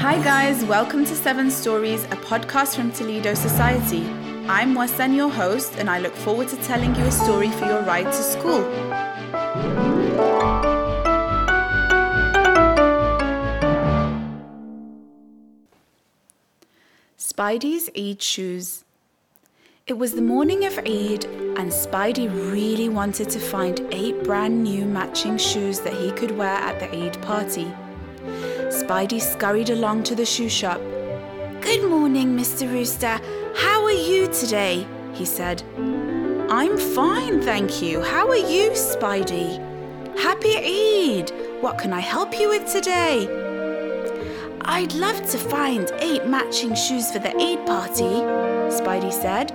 Hi, guys, welcome to Seven Stories, a podcast from Toledo Society. I'm Wasan, your host, and I look forward to telling you a story for your ride to school. Spidey's Eid Shoes. It was the morning of Eid, and Spidey really wanted to find eight brand new matching shoes that he could wear at the Eid party. Spidey scurried along to the shoe shop. Good morning, Mr. Rooster. How are you today? he said. I'm fine, thank you. How are you, Spidey? Happy Eid! What can I help you with today? I'd love to find eight matching shoes for the Eid party, Spidey said.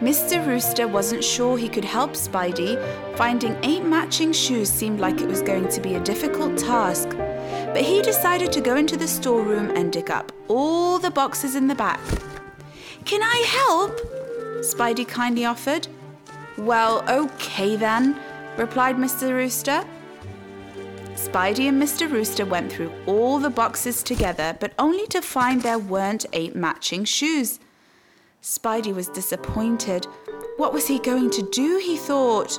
Mr. Rooster wasn't sure he could help Spidey. Finding eight matching shoes seemed like it was going to be a difficult task. But he decided to go into the storeroom and dig up all the boxes in the back. Can I help? Spidey kindly offered. Well, okay then, replied Mr. Rooster. Spidey and Mr. Rooster went through all the boxes together, but only to find there weren't eight matching shoes. Spidey was disappointed. What was he going to do, he thought.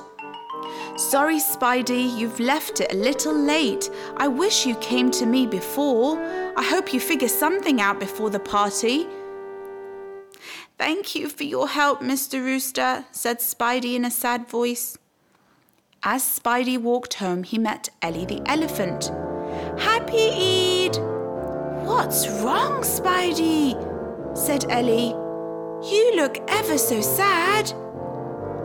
Sorry, Spidey, you've left it a little late. I wish you came to me before. I hope you figure something out before the party. Thank you for your help, Mr. Rooster, said Spidey in a sad voice. As Spidey walked home, he met Ellie the elephant. Happy Eid! What's wrong, Spidey? said Ellie. You look ever so sad.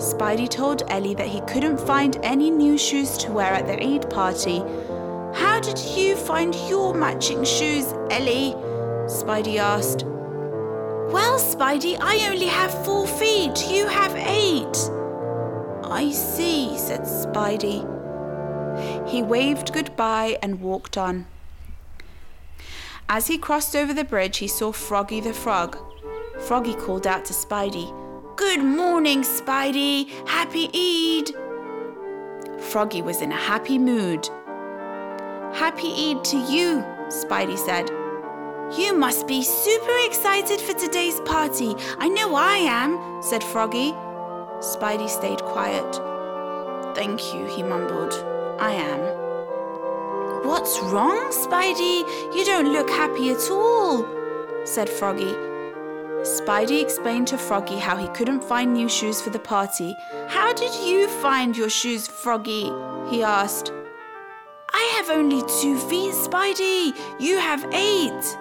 Spidey told Ellie that he couldn't find any new shoes to wear at the Eid party. How did you find your matching shoes, Ellie? Spidey asked. Well, Spidey, I only have four feet. You have eight. I see, said Spidey. He waved goodbye and walked on. As he crossed over the bridge, he saw Froggy the Frog. Froggy called out to Spidey, Good morning, Spidey. Happy Eid. Froggy was in a happy mood. Happy Eid to you, Spidey said. You must be super excited for today's party. I know I am, said Froggy. Spidey stayed quiet. Thank you, he mumbled. I am. What's wrong, Spidey? You don't look happy at all, said Froggy. Spidey explained to Froggy how he couldn't find new shoes for the party. How did you find your shoes, Froggy? he asked. I have only two feet, Spidey. You have eight.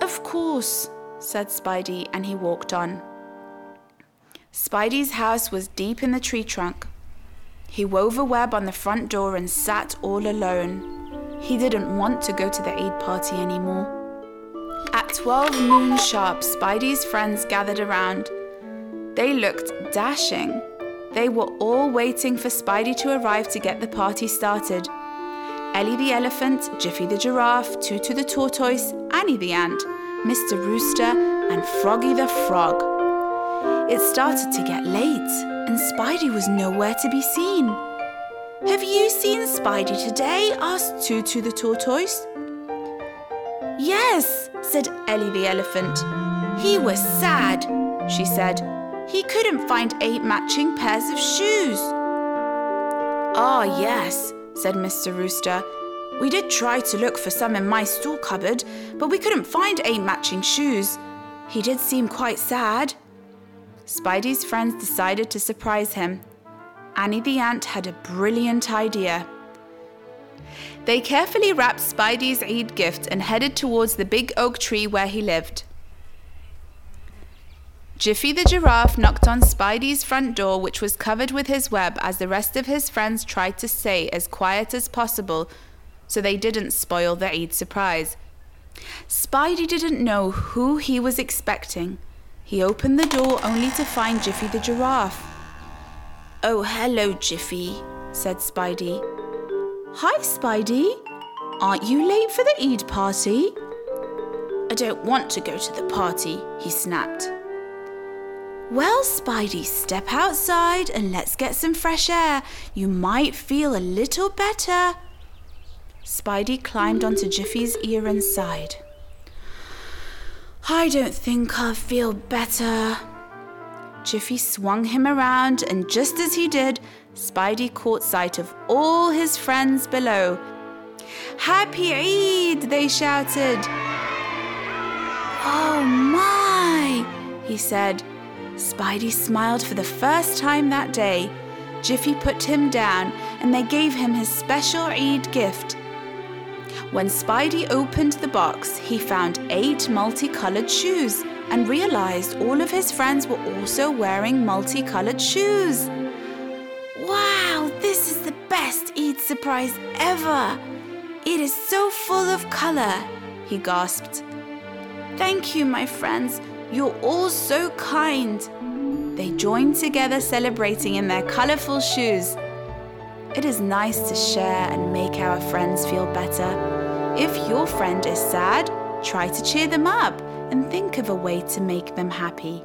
Of course, said Spidey, and he walked on. Spidey's house was deep in the tree trunk. He wove a web on the front door and sat all alone. He didn't want to go to the Eid party anymore. At 12 noon sharp, Spidey's friends gathered around. They looked dashing. They were all waiting for Spidey to arrive to get the party started. Ellie the elephant, Jiffy the giraffe, Tutu the tortoise, Annie the ant, Mr. Rooster, and Froggy the Frog. It started to get late, and Spidey was nowhere to be seen. Have you seen Spidey today? asked Tutu the tortoise. Yes, said Ellie the elephant. He was sad, she said. He couldn't find eight matching pairs of shoes. Ah, yes, said Mr. Rooster. We did try to look for some in my store cupboard, but we couldn't find eight matching shoes. He did seem quite sad. Spidey's friends decided to surprise him. Annie the ant had a brilliant idea. They carefully wrapped Spidey's Eid gift and headed towards the big oak tree where he lived. Jiffy the giraffe knocked on Spidey's front door, which was covered with his web, as the rest of his friends tried to stay as quiet as possible so they didn't spoil the Eid surprise. Spidey didn't know who he was expecting. He opened the door only to find Jiffy the giraffe. Oh, hello, Jiffy, said Spidey. Hi, Spidey. Aren't you late for the Eid party? I don't want to go to the party, he snapped. Well, Spidey, step outside and let's get some fresh air. You might feel a little better. Spidey climbed onto Jiffy's ear and sighed. I don't think I'll feel better. Jiffy swung him around, and just as he did, Spidey caught sight of all his friends below. Happy Eid! they shouted. Oh my! he said. Spidey smiled for the first time that day. Jiffy put him down and they gave him his special Eid gift. When Spidey opened the box, he found eight multicolored shoes and realized all of his friends were also wearing multicolored shoes. Best Eid surprise ever! It is so full of color, he gasped. Thank you, my friends. You're all so kind. They joined together celebrating in their colorful shoes. It is nice to share and make our friends feel better. If your friend is sad, try to cheer them up and think of a way to make them happy.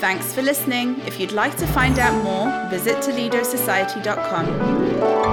Thanks for listening. If you'd like to find out more, visit ToledoSociety.com.